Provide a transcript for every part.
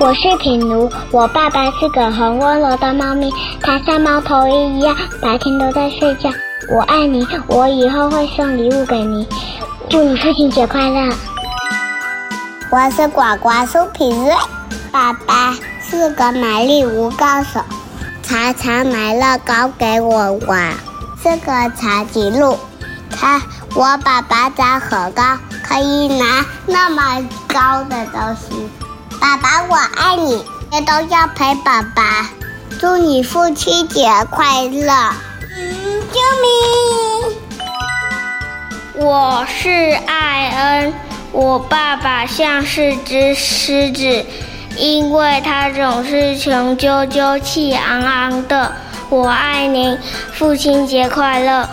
我是品如，我爸爸是个很温柔的猫咪，它像猫头鹰一样，白天都在睡觉。我爱你，我以后会送礼物给你，祝你父亲节快乐。我是呱呱苏品瑞，爸爸是个玛丽舞高手，常常买乐高给我玩，是个长颈鹿。他，我爸爸长很高，可以拿那么高的东西。爸爸，我爱你，天都要陪爸爸。祝你父亲节快乐。嗯，救命！我是艾恩，我爸爸像是只狮子，因为他总是雄赳赳、气昂昂的。我爱您，父亲节快乐。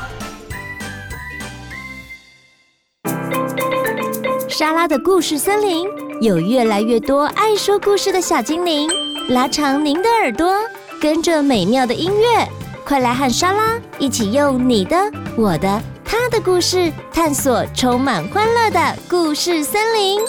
莎拉的故事森林有越来越多爱说故事的小精灵，拉长您的耳朵，跟着美妙的音乐。快来和莎拉一起用你的、我的、他的故事，探索充满欢乐的故事森林。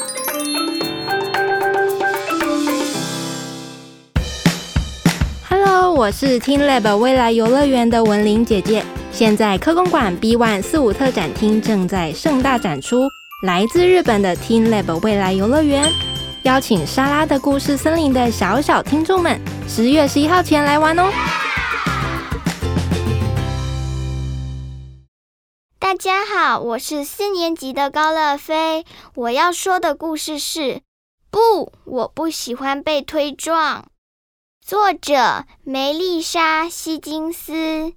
Hello，我是 TeenLab 未来游乐园的文玲姐姐。现在科工馆 B One 四五特展厅正在盛大展出来自日本的 TeenLab 未来游乐园，邀请莎拉的故事森林的小小听众们，十月十一号前来玩哦。大家好，我是四年级的高乐飞。我要说的故事是：不，我不喜欢被推撞。作者梅丽莎·希金斯，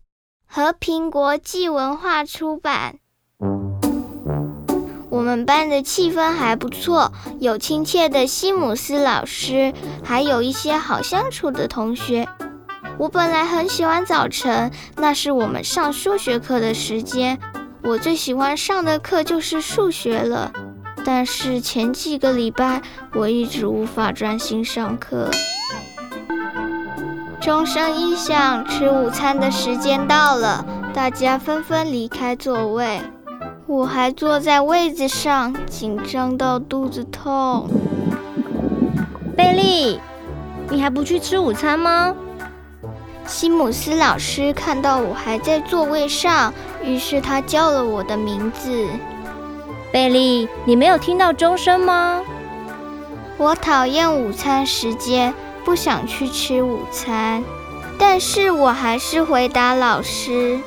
和平国际文化出版。我们班的气氛还不错，有亲切的西姆斯老师，还有一些好相处的同学。我本来很喜欢早晨，那是我们上数学课的时间。我最喜欢上的课就是数学了，但是前几个礼拜我一直无法专心上课。钟声一响，吃午餐的时间到了，大家纷纷离开座位，我还坐在位子上，紧张到肚子痛。贝利，你还不去吃午餐吗？西姆斯老师看到我还在座位上，于是他叫了我的名字。贝利，你没有听到钟声吗？我讨厌午餐时间，不想去吃午餐，但是我还是回答老师：“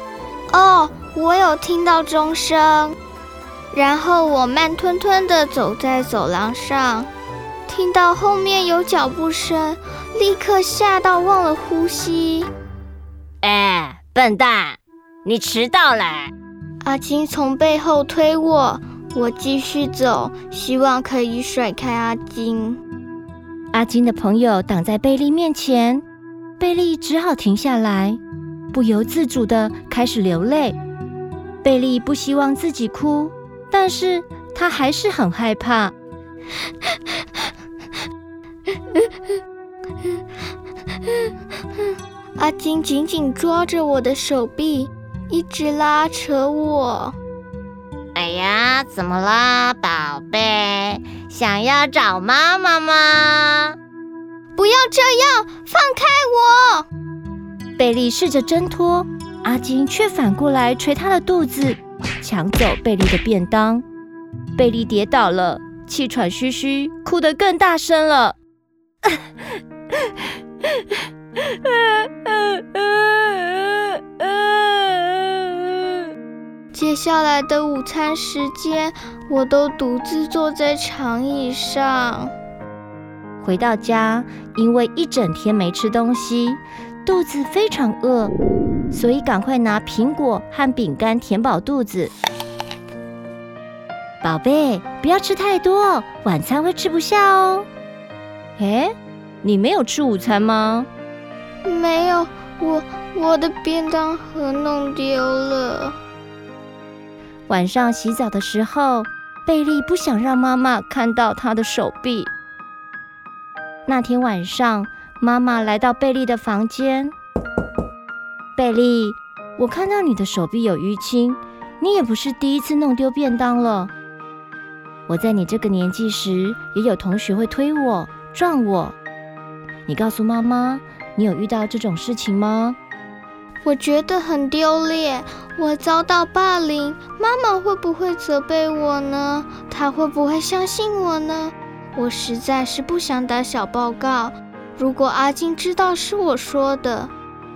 哦，我有听到钟声。”然后我慢吞吞地走在走廊上，听到后面有脚步声。立刻吓到忘了呼吸。哎，笨蛋，你迟到了！阿金从背后推我，我继续走，希望可以甩开阿金。阿金的朋友挡在贝利面前，贝利只好停下来，不由自主地开始流泪。贝利不希望自己哭，但是他还是很害怕。阿金紧紧抓着我的手臂，一直拉扯我。哎呀，怎么啦，宝贝？想要找妈妈吗？不要这样，放开我！贝利试着挣脱，阿金却反过来捶他的肚子，抢走贝利的便当。贝利跌倒了，气喘吁吁，哭得更大声了。接下来的午餐时间，我都独自坐在长椅上。回到家，因为一整天没吃东西，肚子非常饿，所以赶快拿苹果和饼干填饱肚子。宝贝，不要吃太多，晚餐会吃不下哦。诶你没有吃午餐吗？没有，我我的便当盒弄丢了。晚上洗澡的时候，贝利不想让妈妈看到他的手臂。那天晚上，妈妈来到贝利的房间。贝利，我看到你的手臂有淤青，你也不是第一次弄丢便当了。我在你这个年纪时，也有同学会推我。撞我，你告诉妈妈，你有遇到这种事情吗？我觉得很丢脸，我遭到霸凌，妈妈会不会责备我呢？她会不会相信我呢？我实在是不想打小报告。如果阿金知道是我说的，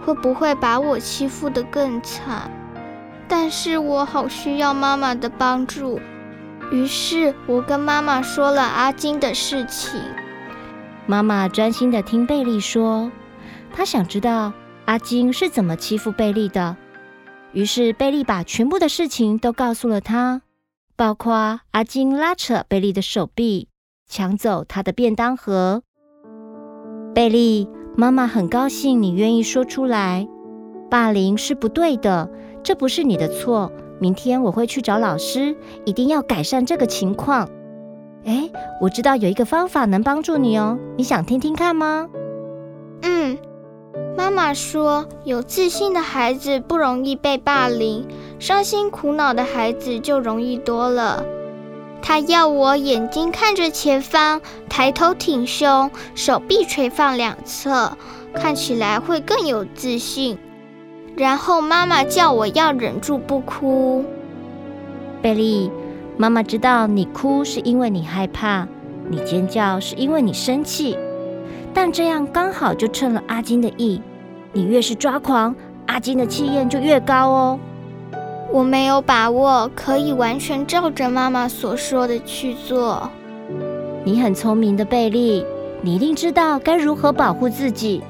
会不会把我欺负得更惨？但是我好需要妈妈的帮助，于是我跟妈妈说了阿金的事情。妈妈专心地听贝利说，她想知道。阿金是怎么欺负贝利的？于是贝利把全部的事情都告诉了她，包括阿金拉扯贝利的手臂，抢走她的便当盒。贝利，妈妈很高兴你愿意说出来。霸凌是不对的，这不是你的错。明天我会去找老师，一定要改善这个情况。哎，我知道有一个方法能帮助你哦，你想听听看吗？嗯。妈妈说，有自信的孩子不容易被霸凌，伤心苦恼的孩子就容易多了。他要我眼睛看着前方，抬头挺胸，手臂垂放两侧，看起来会更有自信。然后妈妈叫我要忍住不哭。贝利，妈妈知道你哭是因为你害怕，你尖叫是因为你生气。但这样刚好就趁了阿金的意，你越是抓狂，阿金的气焰就越高哦。我没有把握可以完全照着妈妈所说的去做。你很聪明的贝利，你一定知道该如何保护自己。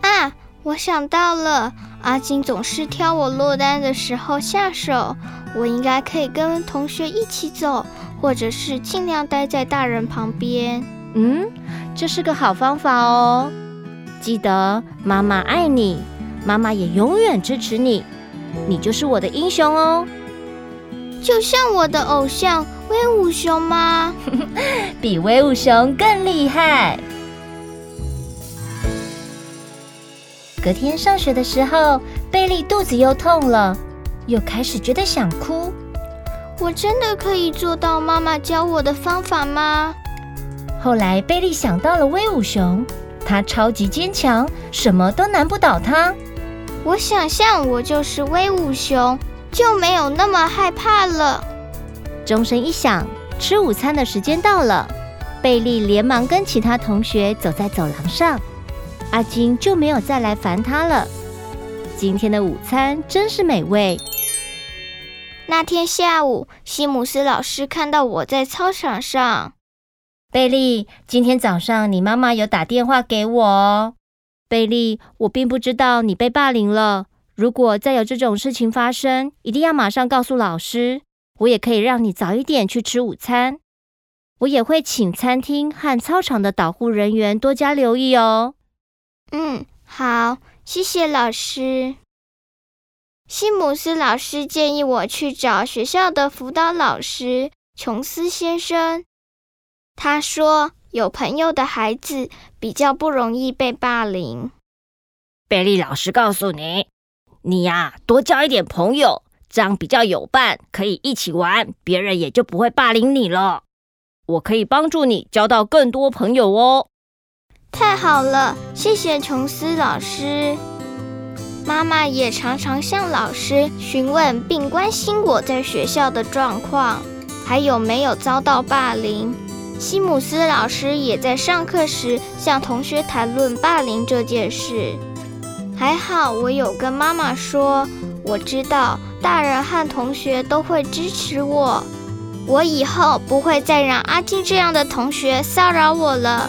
啊，我想到了，阿金总是挑我落单的时候下手，我应该可以跟同学一起走，或者是尽量待在大人旁边。嗯。这是个好方法哦！记得妈妈爱你，妈妈也永远支持你，你就是我的英雄哦！就像我的偶像威武熊吗？比威武熊更厉害。隔天上学的时候，贝利肚子又痛了，又开始觉得想哭。我真的可以做到妈妈教我的方法吗？后来，贝利想到了威武熊，他超级坚强，什么都难不倒他。我想象我就是威武熊，就没有那么害怕了。钟声一响，吃午餐的时间到了。贝利连忙跟其他同学走在走廊上，阿金就没有再来烦他了。今天的午餐真是美味。那天下午，西姆斯老师看到我在操场上。贝利，今天早上你妈妈有打电话给我哦。贝利，我并不知道你被霸凌了。如果再有这种事情发生，一定要马上告诉老师。我也可以让你早一点去吃午餐。我也会请餐厅和操场的导护人员多加留意哦。嗯，好，谢谢老师。西姆斯老师建议我去找学校的辅导老师琼斯先生。他说：“有朋友的孩子比较不容易被霸凌。”贝利老师告诉你：“你呀，多交一点朋友，这样比较有伴，可以一起玩，别人也就不会霸凌你了。我可以帮助你交到更多朋友哦。”太好了，谢谢琼斯老师。妈妈也常常向老师询问并关心我在学校的状况，还有没有遭到霸凌。西姆斯老师也在上课时向同学谈论霸凌这件事。还好我有跟妈妈说，我知道大人和同学都会支持我，我以后不会再让阿金这样的同学骚扰我了。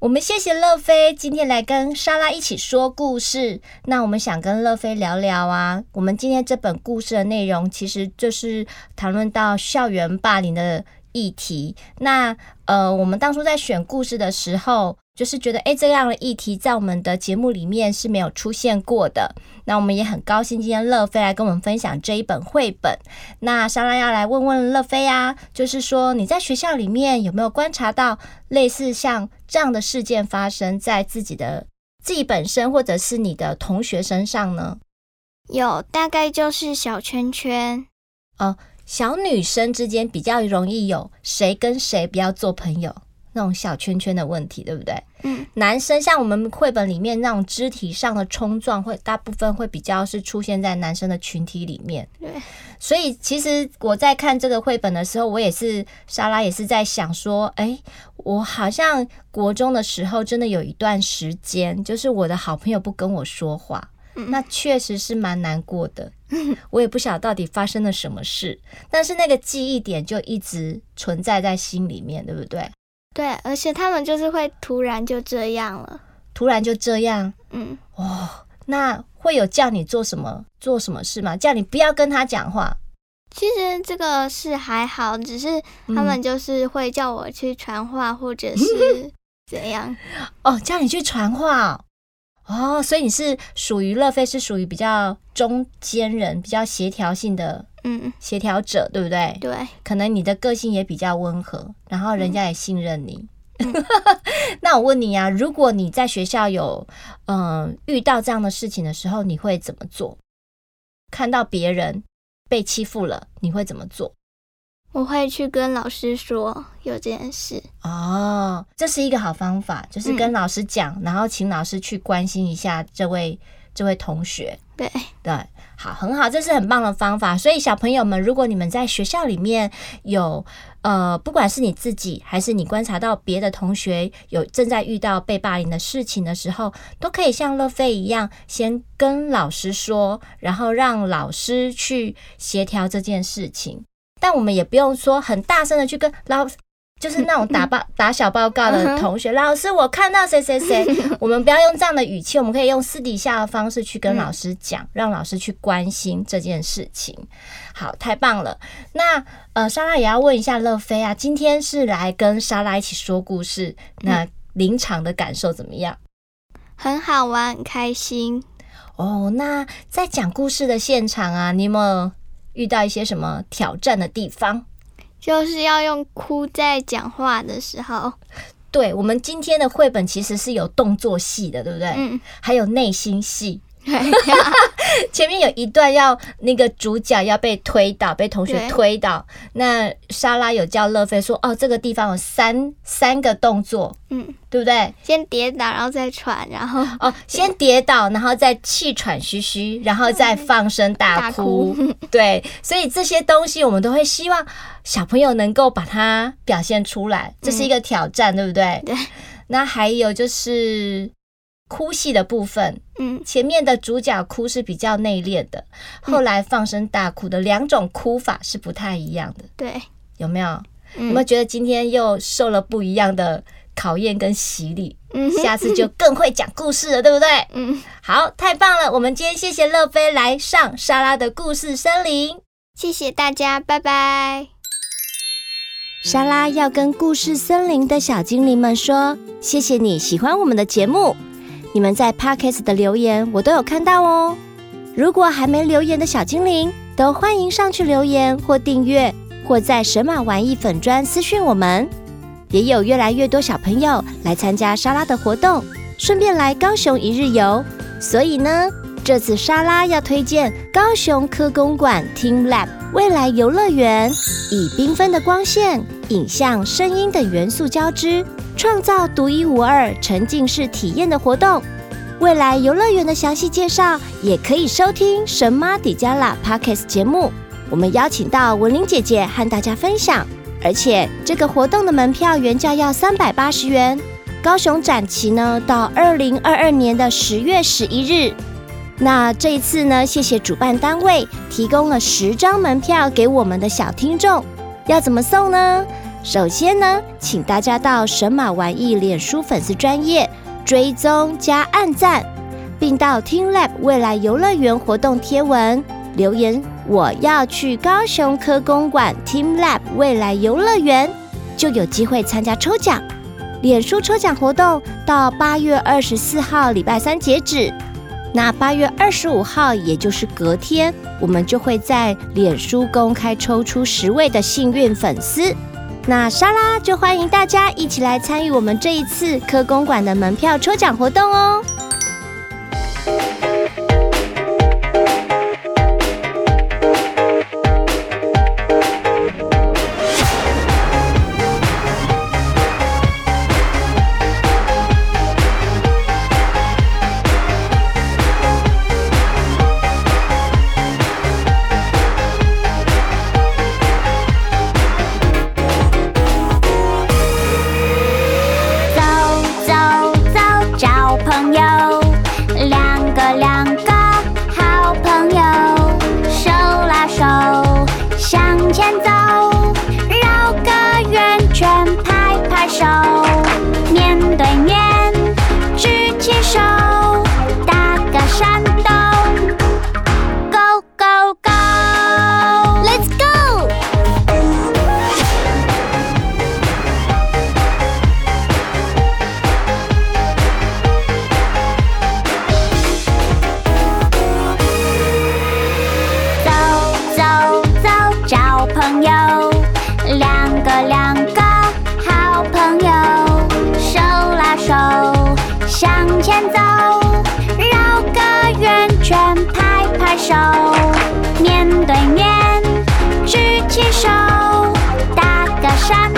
我们谢谢乐菲今天来跟莎拉一起说故事。那我们想跟乐菲聊聊啊，我们今天这本故事的内容其实就是谈论到校园霸凌的议题。那呃，我们当初在选故事的时候，就是觉得，诶，这样的议题在我们的节目里面是没有出现过的。那我们也很高兴，今天乐飞来跟我们分享这一本绘本。那莎拉要来问问乐飞啊，就是说你在学校里面有没有观察到类似像这样的事件发生在自己的自己本身，或者是你的同学身上呢？有，大概就是小圈圈。哦，小女生之间比较容易有谁跟谁不要做朋友那种小圈圈的问题，对不对？嗯，男生像我们绘本里面那种肢体上的冲撞，会大部分会比较是出现在男生的群体里面。对，所以其实我在看这个绘本的时候，我也是莎拉也是在想说，哎，我好像国中的时候真的有一段时间，就是我的好朋友不跟我说话，嗯、那确实是蛮难过的。我也不晓得到底发生了什么事，但是那个记忆点就一直存在在心里面，对不对？对，而且他们就是会突然就这样了，突然就这样，嗯，哦，那会有叫你做什么做什么事吗？叫你不要跟他讲话？其实这个是还好，只是他们就是会叫我去传话，或者 是怎样？嗯、哦，叫你去传话哦，所以你是属于乐菲，是属于比较中间人，比较协调性的。嗯，协调者对不对？对，可能你的个性也比较温和，然后人家也信任你。嗯、那我问你啊，如果你在学校有嗯、呃、遇到这样的事情的时候，你会怎么做？看到别人被欺负了，你会怎么做？我会去跟老师说有这件事。哦，这是一个好方法，就是跟老师讲，嗯、然后请老师去关心一下这位这位同学。对对。好，很好，这是很棒的方法。所以小朋友们，如果你们在学校里面有呃，不管是你自己还是你观察到别的同学有正在遇到被霸凌的事情的时候，都可以像乐飞一样，先跟老师说，然后让老师去协调这件事情。但我们也不用说很大声的去跟老。就是那种打报打小报告的同学，老师，我看到谁谁谁，我们不要用这样的语气，我们可以用私底下的方式去跟老师讲，让老师去关心这件事情。好，太棒了。那呃，莎拉也要问一下乐菲啊，今天是来跟莎拉一起说故事，那临场的感受怎么样？很好玩，很开心。哦，那在讲故事的现场啊，你有没有遇到一些什么挑战的地方？就是要用哭在讲话的时候。对，我们今天的绘本其实是有动作戏的，对不对？嗯，还有内心戏。前面有一段要那个主角要被推倒，被同学推倒。那莎拉有叫乐菲说：“哦，这个地方有三三个动作，嗯，对不对？先跌倒，然后再喘，然后哦，先跌倒，然后再气喘吁吁，然后再放声大哭。大哭对，所以这些东西我们都会希望小朋友能够把它表现出来，这是一个挑战，嗯、对不对？对。那还有就是。哭戏的部分，嗯，前面的主角哭是比较内敛的，后来放声大哭的两种哭法是不太一样的，对，有没有？有没有觉得今天又受了不一样的考验跟洗礼？嗯，下次就更会讲故事了，对不对？嗯，好，太棒了！我们今天谢谢乐飞来上莎拉的故事森林，谢谢大家，拜拜。莎拉要跟故事森林的小精灵们说，谢谢你喜欢我们的节目。你们在 Podcast 的留言我都有看到哦。如果还没留言的小精灵，都欢迎上去留言或订阅，或在神马玩意粉专私讯我们。也有越来越多小朋友来参加莎拉的活动，顺便来高雄一日游。所以呢，这次莎拉要推荐高雄科工馆 TeamLab 未来游乐园，以缤纷的光线、影像、声音等元素交织。创造独一无二沉浸式体验的活动，未来游乐园的详细介绍也可以收听神妈迪加拉 Podcast 节目。我们邀请到文玲姐姐和大家分享，而且这个活动的门票原价要三百八十元，高雄展期呢到二零二二年的十月十一日。那这一次呢，谢谢主办单位提供了十张门票给我们的小听众，要怎么送呢？首先呢，请大家到神马玩意脸书粉丝专页追踪加按赞，并到 TeamLab 未来游乐园活动贴文留言，我要去高雄科工馆 TeamLab 未来游乐园，就有机会参加抽奖。脸书抽奖活动到八月二十四号礼拜三截止，那八月二十五号，也就是隔天，我们就会在脸书公开抽出十位的幸运粉丝。那莎拉就欢迎大家一起来参与我们这一次科公馆的门票抽奖活动哦。手面对面，举起手，打个闪。